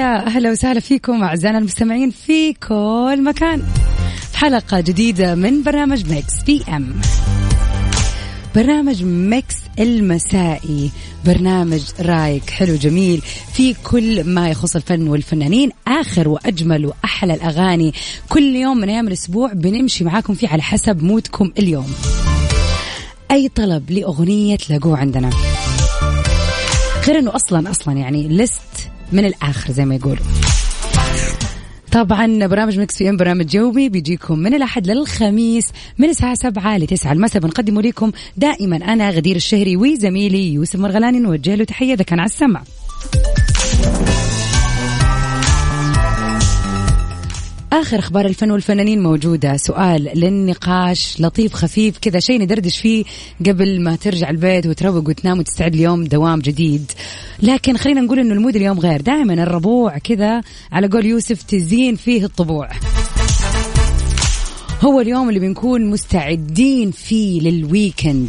يا أهلا وسهلا فيكم أعزائنا المستمعين في كل مكان. في حلقة جديدة من برنامج Mix PM. برنامج Mix المسائي. برنامج رايق حلو جميل. في كل ما يخص الفن والفنانين آخر وأجمل وأحلى الأغاني. كل يوم من أيام الأسبوع بنمشي معاكم فيه على حسب مودكم اليوم. أي طلب لأغنية تلاقوه عندنا. غير أنه أصلا أصلا يعني لست من الآخر زي ما يقولوا. طبعا برنامج مكس في إم برنامج يومي بيجيكم من الأحد للخميس من الساعة 7 ل 9 المساء بنقدمه لكم دائما أنا غدير الشهري وزميلي يوسف مرغلاني نوجه له تحية. إذا كان على السمع. آخر أخبار الفن والفنانين موجودة. سؤال للنقاش لطيف خفيف كذا شيء ندردش فيه قبل ما ترجع البيت وتروق وتنام وتستعد اليوم دوام جديد. لكن خلينا نقول إنه المود اليوم غير. دائما الربوع كذا على قول يوسف تزين فيه الطبوع. هو اليوم اللي بنكون مستعدين فيه لل weekend.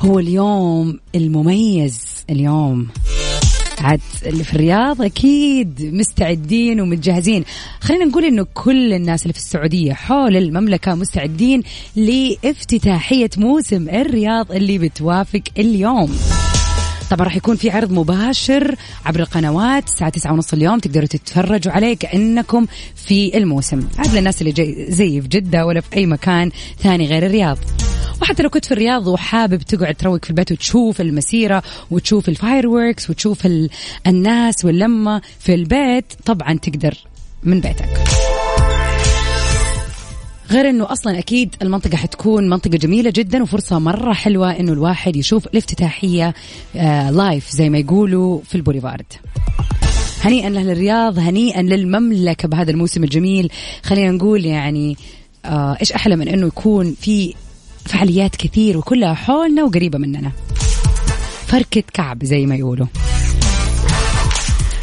هو اليوم المميز اليوم. عاد اللي في الرياض أكيد مستعدين ومتجهزين. خلينا نقول إنه كل الناس اللي في السعودية حول المملكة مستعدين لافتتاحية موسم الرياض اللي بتوافق اليوم. طبعا راح يكون في عرض مباشر عبر القنوات الساعة تسعة ونص اليوم تقدروا تتفرجوا عليه كأنكم في الموسم. عاد للناس اللي جاي زي في جدة ولا في أي مكان ثاني غير الرياض. وحتى لو كنت في الرياض وحابب تقعد تروق في البيت وتشوف المسيرة وتشوف ال fireworks وتشوف ال... الناس واللمة في البيت. طبعا تقدر من بيتك. غير إنه أصلا أكيد المنطقة حتكون منطقة جميلة جدا وفرصة مرة حلوة إنه الواحد يشوف الافتتاحية آه لايف زي ما يقولوا في البوليفارد. هنيئا لاهل الرياض هنيئا للمملكة بهذا الموسم الجميل. خلينا نقول يعني آه إيش أحلى من إنه يكون في فعاليات كثير وكلها حولنا وقريبة مننا. فركة كعب زي ما يقولوا.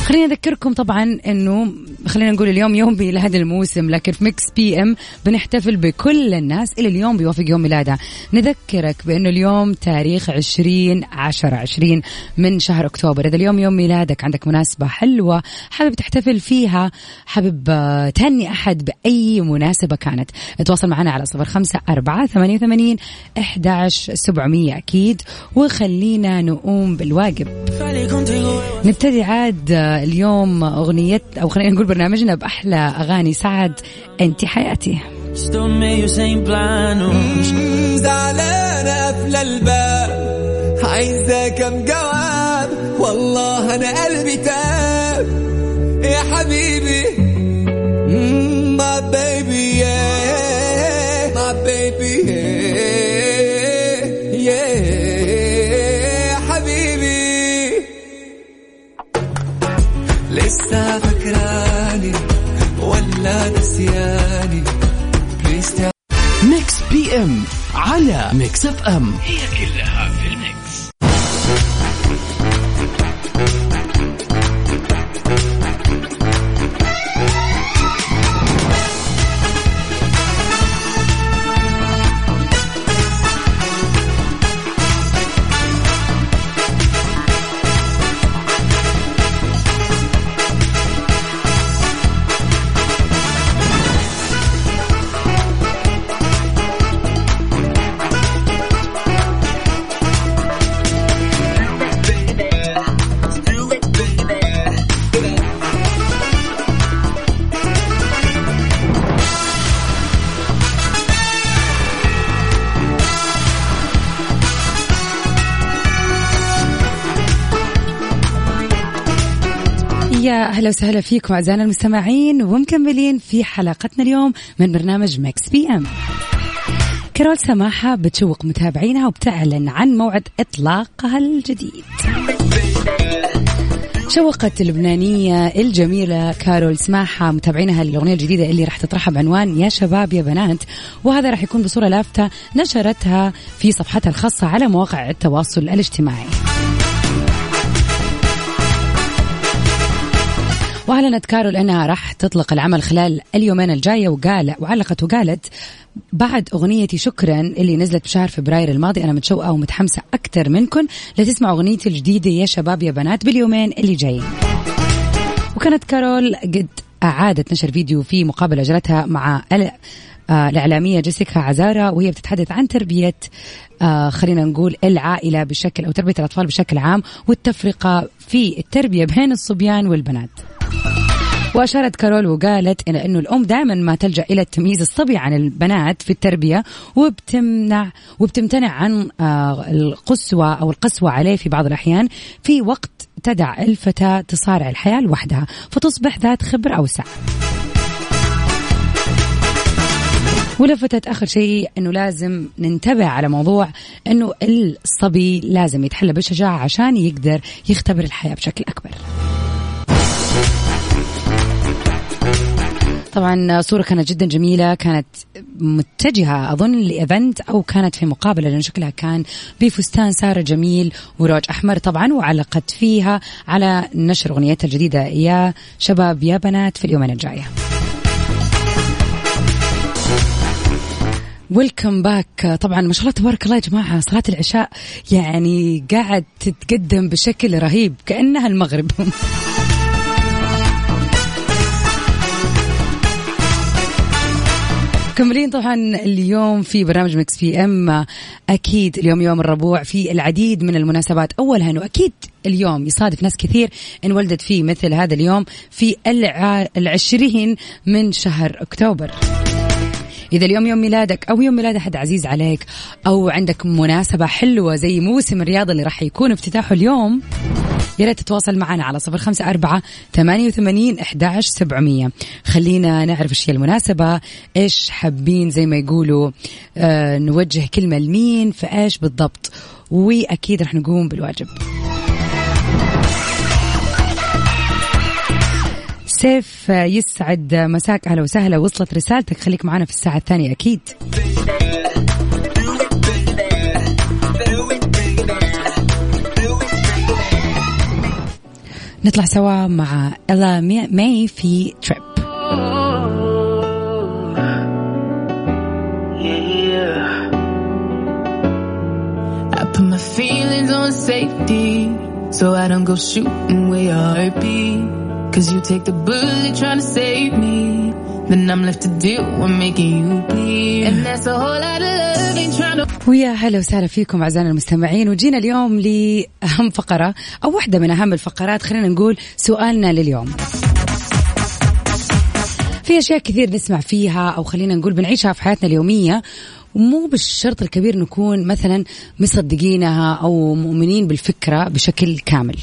خلينا نذكركم طبعا إنه خلينا نقول اليوم يوم ميلاد الموسم لكن في Mix PM بنحتفل بكل الناس اللي اليوم بيوافق يوم ميلادها نذكرك بأنه اليوم تاريخ 20 10 20 من شهر أكتوبر. إذا اليوم يوم ميلادك عندك مناسبة حلوة حابب تحتفل فيها حابب آه، تهني أحد بأي مناسبة كانت. تواصل معنا على صفر خمسة أربعة ثمانية وثمانين أحداش سبعمية أكيد. وخلينا نقوم بالواجب. نبتدي عاد آه، اليوم أغنية أو خلينا نقول برنامجنا بأحلى أغاني. سعد أنت حياتي. زعلانة قافلة الباب. عايزة كم جواب؟ والله أنا قلبي تاب. يا حبيبي. على ميكس أف أم. هي كلها يا أهلا وسهلا فيكم أعزائنا المستمعين ومكملين في حلقتنا اليوم من برنامج Mix PM. كارول سماحة بتشوق متابعينها وبتعلن عن موعد إطلاقها الجديد. شوقت اللبنانية الجميلة كارول سماحة متابعينها للأغنية الجديدة اللي راح تطرحها بعنوان يا شباب يا بنات. وهذا راح يكون بصورة لافتة نشرتها في صفحتها الخاصة على مواقع التواصل الاجتماعي. وأعلنت كارول إنها راح تطلق العمل خلال اليومين الجاية وقال وعلقت وقالت بعد أغنيتي شكرا اللي نزلت بشهر فبراير الماضي أنا متشوقة ومتحمسة أكثر منكم لتسمع أغنيتي الجديدة يا شباب يا بنات باليومين اللي جايين. وكانت كارول قد أعادت نشر فيديو في مقابلة أجرتها مع آه، الإعلامية جيسيكا عزارة وهي بتتحدث عن تربية آه خلينا نقول العائلة بشكل أو تربية الأطفال بشكل عام والتفرقة في التربية بين الصبيان والبنات. وأشارت كارول وقالت إن أنه الأم دائما ما تلجأ إلى التمييز الصبي عن البنات في التربية وبتمنع وبتمتنع عن آه، القسوة أو القسوة عليه في بعض الأحيان في وقت تدع الفتاة تصارع الحياة لوحدها فتصبح ذات خبرة أوسع ولفتت آخر شيء إنه لازم ننتبه على موضوع إنه الصبي لازم يتحلى بالشجاعة عشان يقدر يختبر الحياة بشكل أكبر. طبعا صورة كانت جدا جميلة كانت متجهة أظن ل event أو كانت في مقابلة لأن شكلها كان بفستان سهرة جميل وروج أحمر طبعا وعلقت فيها على نشر أغنيتها الجديدة يا شباب يا بنات في اليومين الجاية. welcome back طبعا ما شاء الله تبارك الله يا جماعة صلاة العشاء يعني قاعد تتقدم بشكل رهيب كأنها المغرب. كملين طبعا اليوم في برنامج مكس في إم. أكيد اليوم يوم الربوع في العديد من المناسبات. اولها انه أكيد اليوم يصادف ناس كثير انولدت فيه مثل هذا اليوم في العشرين من شهر أكتوبر. إذا اليوم يوم ميلادك أو يوم ميلاد أحد عزيز عليك أو عندك مناسبة حلوة زي موسم الرياضة اللي راح يكون افتتاحه اليوم يا ريت تتواصل معنا على صفر خمسة أربعة ثمانية وثمانين أحداش سبعمية. خلينا نعرف إيش هي المناسبة إيش حابين زي ما يقولوا آه نوجه كلمة لمين في إيش بالضبط. وأكيد رح نقوم بالواجب. سيف يسعد مساك أهلا وسهلا وصلت رسالتك. خليك معنا في الساعة الثانية أكيد. نطلع سوا مع إلا ماي في تريب my feelings on safety so I don't go shooting where your heartbeat. Cause you take the bullet trying to save me. Then I'm left to deal with making you bleed. And that's a whole lot of love ain't trying to ويا هلا وسهلا فيكم أعزائنا المستمعين وجينا اليوم لاهم فقرة أو واحدة من أهم الفقرات خلينا نقول سؤالنا لليوم. في أشياء كثير نسمع فيها أو خلينا نقول بنعيشها في حياتنا اليومية ومو بالشرط الكبير نكون مثلا مصدقينها أو مؤمنين بالفكرة بشكل كامل.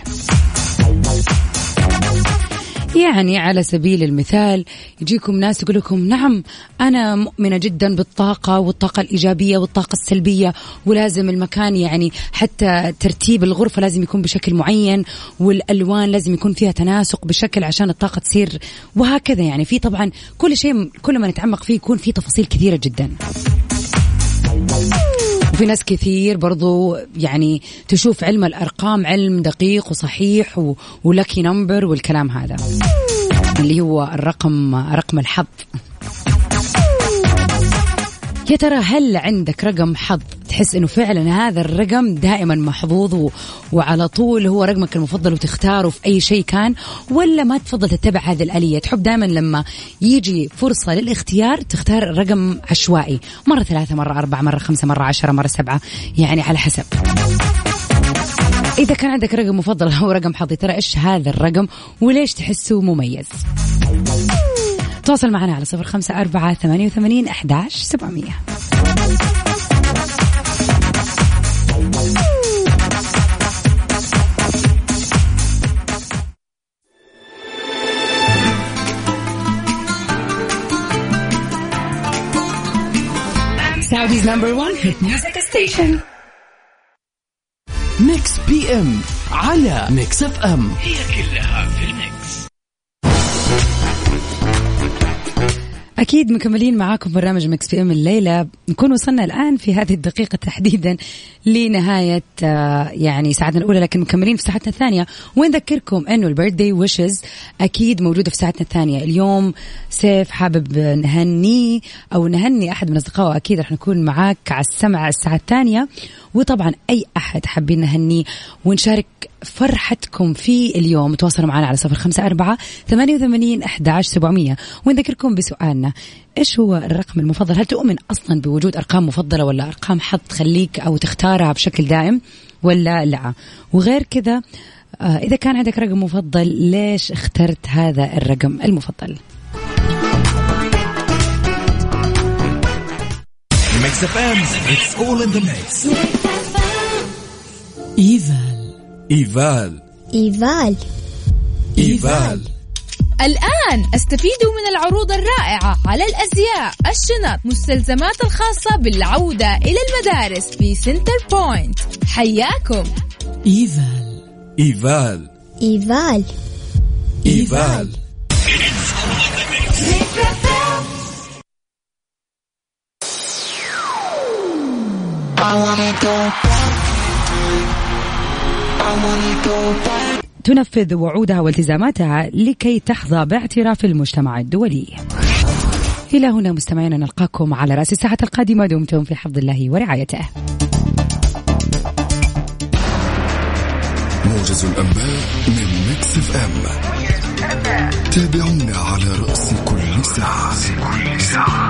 يعني على سبيل المثال يجيكم ناس يقول لكم نعم أنا مؤمنة جدا بالطاقة والطاقة الإيجابية والطاقة السلبية ولازم المكان يعني حتى ترتيب الغرفة لازم يكون بشكل معين والألوان لازم يكون فيها تناسق بشكل عشان الطاقة تصير وهكذا يعني. في طبعا كل شيء كل ما نتعمق فيه يكون في تفاصيل كثيرة جدا. وفي ناس كثير برضو يعني تشوف علم الأرقام علم دقيق وصحيح ولكي نمبر والكلام هذا. اللي هو الرقم رقم الحظ. يا ترى هل عندك رقم حظ؟ تحس إنه فعلا هذا الرقم دائما محظوظ. وعلى طول هو رقمك المفضل وتختاره في أي شيء كان ولا ما تفضل تتبع هذه الآلية؟ تحب دائما لما يجي فرصة للاختيار تختار رقم عشوائي مرة ثلاثة مرة أربعة مرة خمسة مرة عشرة مرة سبعة يعني على حسب. إذا كان عندك رقم مفضل أو رقم حظي ترى إيش هذا الرقم وليش تحسه مميز؟ تواصل معنا على صفر خمسة أربعة ثمانية وثمانين أحداش سبعمية. Saudi's number one hit music station. ميكس بي ام على ميكس اف ام أكيد مكملين معاكم برنامج Mix PM الليلة. نكون وصلنا الآن في هذه الدقيقة تحديدا لنهاية آه، يعني ساعتنا الأولى لكن مكملين في ساعتنا الثانية. ونذكركم أنه ال birthday wishes أكيد موجودة في ساعتنا الثانية. اليوم سيف حابب نهنيه أو نهني أحد من أصدقائه أكيد رح نكون معاك على السمع الساعة الثانية. وطبعا أي أحد حابين نهنيه ونشارك فرحتكم في اليوم تواصلوا معنا على صفر خمسة أربعة ثمانية وثمانين أحداش سبعمية. ونذكركم بسؤالنا. إيش هو الرقم المفضل؟ هل تؤمن أصلا بوجود أرقام مفضلة ولا أرقام حظ تخليك أو تختارها بشكل دائم ولا لا؟ وغير كذا آه، إذا كان عندك رقم مفضل ليش اخترت هذا الرقم المفضل؟ Mix FM it's all in the Mix إيفال. ايفال إيفال. ايفال الآن استفيدوا من العروض الرائعة على الأزياء الشنط مستلزمات الخاصة بالعودة إلى المدارس في Centrepoint حياكم. إيفال. إيفال. إيفال. إيفال. تنفذ وعودها والتزاماتها لكي تحظى باعتراف المجتمع الدولي. إلى هنا مستمعينا نلقاكم على رأس الساعة القادمة. دمتم في حفظ الله ورعايته. موجز الأنباء من Mix FM. تابعونا على رأس كل ساعة.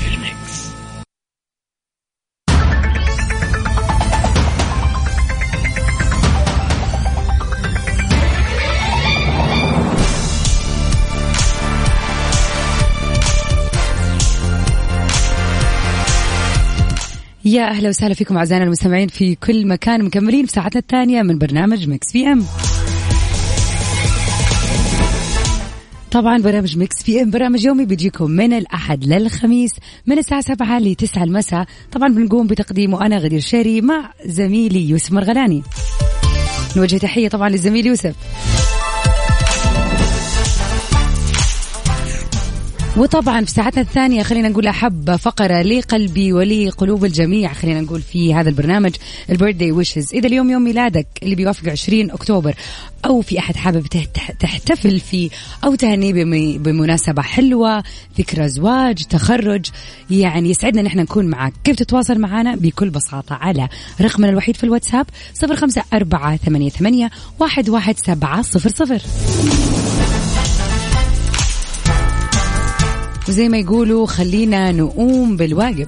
يا أهلا وسهلا فيكم أعزائنا المستمعين في كل مكان مكملين في ساعتنا الثانية من برنامج Mix PM. طبعا برنامج Mix PM برنامج يومي بيجيكم من الأحد للخميس من الساعة 7 ل 9 المساء. طبعا بنقوم بتقديمه أنا غدير الشهري مع زميلي يوسف مرغلاني. نوجه تحية طبعا للزميل يوسف. وطبعا في ساعتنا الثانية خلينا نقول أحب فقرة لقلبي ولقلوب الجميع خلينا نقول في هذا البرنامج ال birthday wishes إذا اليوم يوم ميلادك اللي بيوافق 20 أكتوبر أو في أحد حابب تح- تحتفل فيه أو تهنيه بم- بمناسبة حلوة ذكرى زواج تخرج يعني يسعدنا نحن نكون معك كيف تتواصل معنا بكل بساطة على رقمنا الوحيد في الواتساب 05488 11700 وزي ما يقولوا خلينا نقوم بالواجب.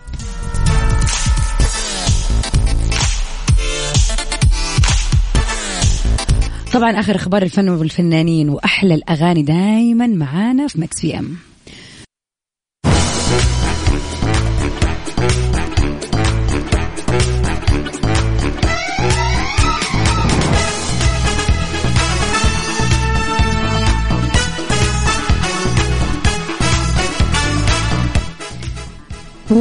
طبعا آخر أخبار الفن والفنانين وأحلى الأغاني دايما معانا في مكس في أم.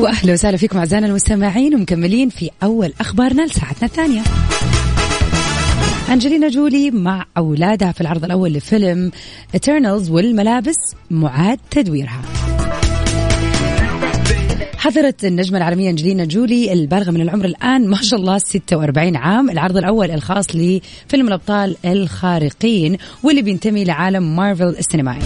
وأهلا وسهلا فيكم أعزائنا المستمعين ومكملين في أول أخبارنا لساعتنا الثانية. أنجلينا جولي مع أولادها في العرض الأول لفيلم إترنالز والملابس معاد تدويرها. حضرت النجمة العالمية أنجلينا جولي البالغة من العمر الآن ما شاء الله 46 عام. العرض الأول الخاص لفيلم الأبطال الخارقين واللي بينتمي لعالم مارفل السينمائي.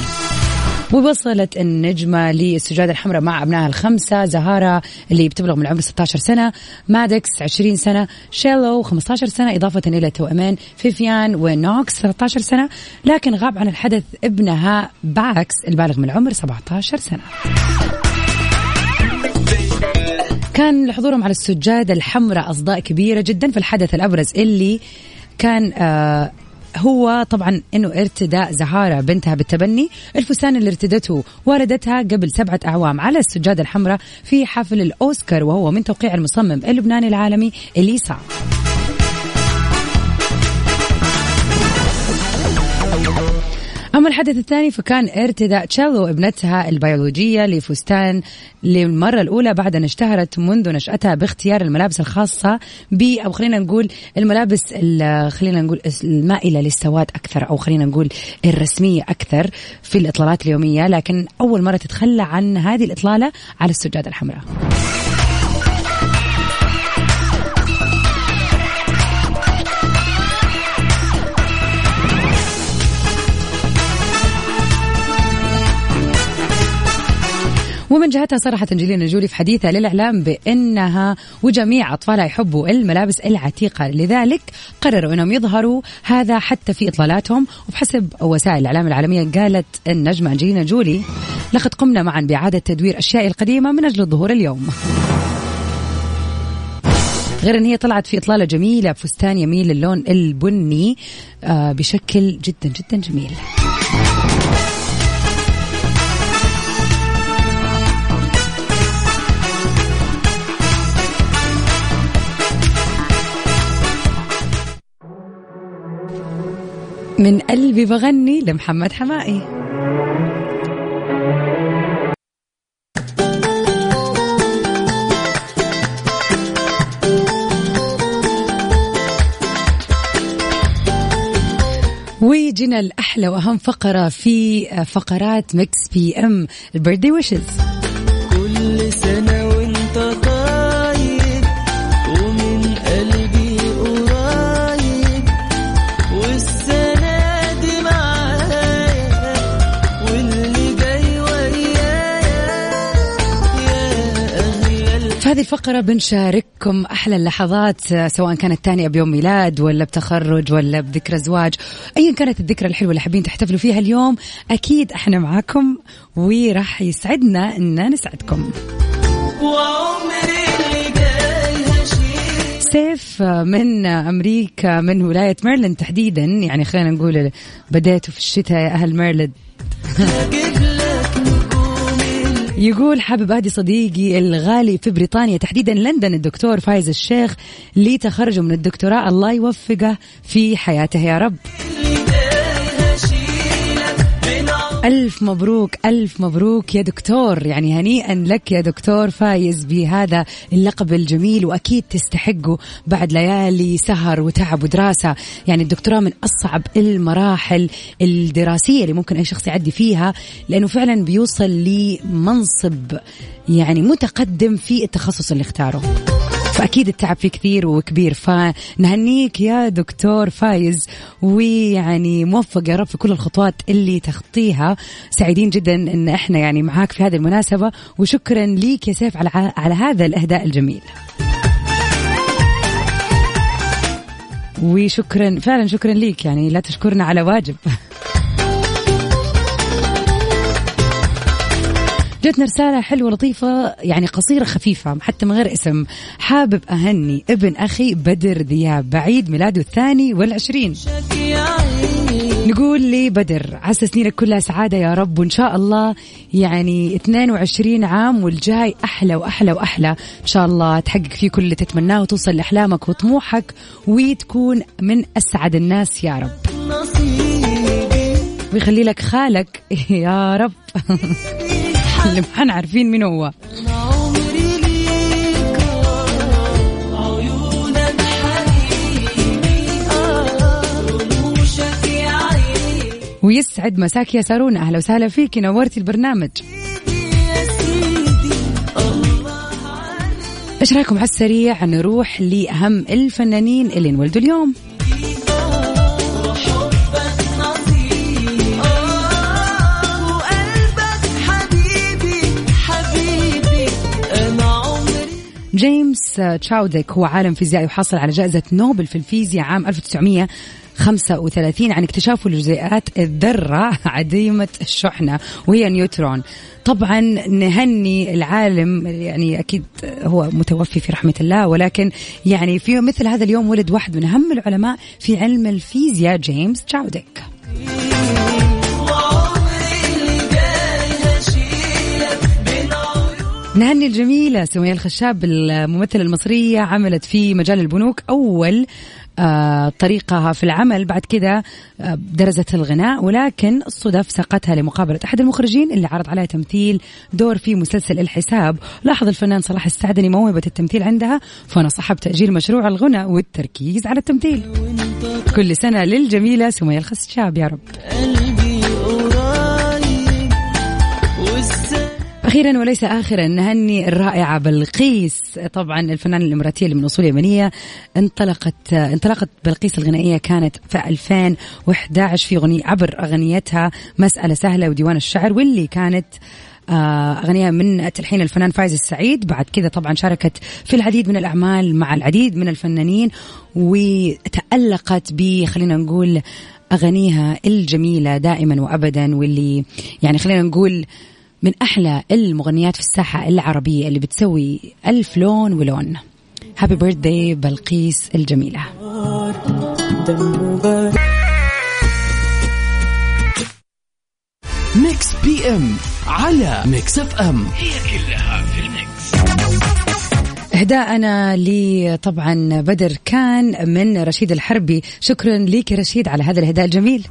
ووصلت النجمة للسجادة الحمراء مع أبنائها الخمسة زهارة اللي بتبلغ من العمر 16 سنة مادكس 20 سنة شيلو 15 سنة إضافة إلى توأمين فيفيان ونوكس 13 سنة. لكن غاب عن الحدث ابنها باكس البالغ من العمر 17 سنة. كان لحضورهم على السجادة الحمراء أصداء كبيرة جدا في الحدث الأبرز اللي كان آه هو طبعا إنه ارتداء زهارة بنتها بالتبني. الفستان اللي ارتدته والدتها قبل سبعة أعوام على السجادة الحمراء في حفل الأوسكار وهو من توقيع المصمم اللبناني العالمي إليسا. أما الحدث الثاني فكان ارتداء تشيلو ابنتها البيولوجية لفستان للمرة الأولى بعد أن اشتهرت منذ نشأتها باختيار الملابس الخاصة ب أو خلينا نقول الملابس ال- خلينا نقول المائلة للسواد أكثر أو خلينا نقول الرسمية أكثر في الإطلالات اليومية لكن أول مرة تتخلى عن هذه الإطلالة على السجادة الحمراء. ومن جهتها صرحت أنجلينا جولي في حديثها للإعلام بأنها وجميع أطفالها يحبوا الملابس العتيقة. لذلك قرروا إنهم يظهروا هذا حتى في إطلالاتهم. وبحسب وسائل الإعلام العالمية قالت النجمه أنجلينا جولي لقد قمنا معا بإعادة تدوير أشياء القديمة من أجل الظهور اليوم. غير أن هي طلعت في إطلالة جميلة بفستان يميل للون البني آه، بشكل جدا جدا جميل. من قلبي بغني لمحمد حماقي وجينا لأحلى وأهم فقرة في فقرات Mix PM ال birthday wishes. الفقرة بنشارككم أحلى اللحظات سواء كانت تانية بيوم ميلاد ولا بتخرج ولا بذكرى زواج أيا كانت الذكرى الحلوة اللي حابين تحتفلوا فيها اليوم أكيد إحنا معاكم وراح يسعدنا أن نسعدكم سيف من أمريكا من ولاية ميرلاند تحديدا يعني خلينا نقول بديتوا في الشتاء يا أهل نجوم يقول حابب اهدي صديقي الغالي في بريطانيا تحديدا لندن الدكتور فايز الشيخ لتخرجه من الدكتوراه الله يوفقه في حياته يا رب. ألف مبروك ألف مبروك يا دكتور. يعني هنيئا لك يا دكتور فايز بهذا اللقب الجميل وأكيد تستحقه بعد ليالي سهر وتعب ودراسة. يعني الدكتوراه من أصعب المراحل الدراسية اللي ممكن أي شخص يعدي فيها لأنه فعلا بيوصل لمنصب يعني متقدم في التخصص اللي اختاره. فأكيد التعب فيه كثير وكبير. فنهنيك يا دكتور فايز ويعني موفق يا رب في كل الخطوات اللي تخطيها. سعيدين جدا إن إحنا يعني معاك في هذه المناسبة وشكرا ليك يا سيف على على هذا الإهداء الجميل. وشكرا فعلا شكرا ليك يعني لا تشكرنا على واجب. جتنا رسالة حلوة لطيفة يعني قصيرة خفيفة حتى من غير اسم. حابب أهني ابن أخي بدر ذياب بعيد ميلاده الثاني والعشرين. نقول لي بدر عسى سنينك كلها سعادة يا رب وإن شاء الله يعني 22 عام والجاي أحلى وأحلى وأحلى. إن شاء الله تحقق فيه كل اللي تتمناه وتوصل لأحلامك وطموحك وتكون من أسعد الناس يا رب. ويخلي لك خالك يا رب. اللي ما إحنا عارفين مين هو. ويسعد مساك يا سارونا أهلا وسهلا فيك. نورتي البرنامج. إيش رأيكم على السريع؟ نروح لأهم الفنانين اللي انولدوا اليوم. جيمس تشاوديك هو عالم فيزيائي وحصل على جائزة نوبل في الفيزياء عام 1935 عن اكتشافه لجزيئات الذرة عديمة الشحنة وهي نيوترون. طبعا نهني العالم يعني أكيد هو متوفي في رحمة الله ولكن يعني في مثل هذا اليوم ولد واحد من أهم العلماء في علم الفيزياء جيمس تشاوديك. نهني الجميلة سمية الخشاب الممثلة المصرية عملت في مجال البنوك أول آه طريقها في العمل. بعد كذا آه درست الغناء ولكن الصدف ساقتها لمقابلة أحد المخرجين اللي عرض عليها تمثيل دور في مسلسل الحساب. لاحظ الفنان صلاح السعدني موهبة التمثيل عندها فنصحها بتأجيل مشروع الغنى والتركيز على التمثيل. كل سنة للجميلة سمية الخشاب يا رب. أخيرا وليس اخرا نهني الرائعة بلقيس. طبعا الفنانة الإماراتية اللي من أصول يمنية انطلقت انطلقت بلقيس الغنائية كانت في 2011 في أغنية عبر أغنيتها مسألة سهلة وديوان الشعر واللي كانت آه، أغنية من تلحين الفنان فايز السعيد. بعد كذا طبعا شاركت في العديد من الأعمال مع العديد من الفنانين وتألقت ب خلينا نقول أغانيها الجميلة دائما وأبدا واللي يعني خلينا نقول من أحلى المغنيات في الساحة العربية اللي بتسوي ألف لون ولون. Happy birthday بلقيس الجميلة. Mix PM على Mix FM إهداءنا لي طبعا بدر كان من رشيد الحربي. شكرا لك يا رشيد على هذا الإهداء الجميل.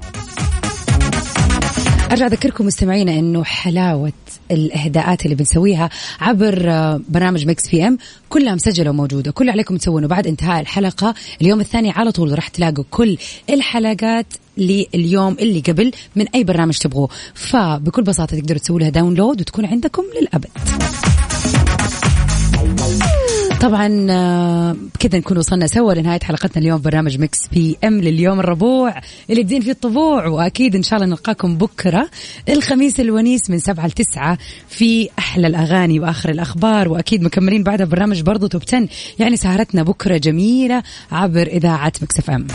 أرجع أذكركم مستمعينا أنه حلاوة الإهداءات اللي بنسويها عبر آه، برنامج Mix PM. كلها مسجلة وموجودة كل عليكم تسوونه بعد انتهاء الحلقة اليوم الثاني على طول راح تلاقوا كل الحلقات لليوم اللي قبل من أي برنامج تبغوه. فبكل بساطة تقدروا تسووا لها download وتكون عندكم للأبد. طبعا آه، بكذا نكون وصلنا سوا لنهاية حلقتنا اليوم برنامج Mix PM لليوم الربوع. اللي بدين فيه الطبوع وأكيد إن شاء الله نلقاكم بكرة الخميس الونيس من سبعة لتسعة في أحلى الأغاني وآخر الأخبار. وأكيد مكملين بعدها برنامج برضو Top 10 يعني سهرتنا بكرة جميلة عبر إذاعة Mix FM.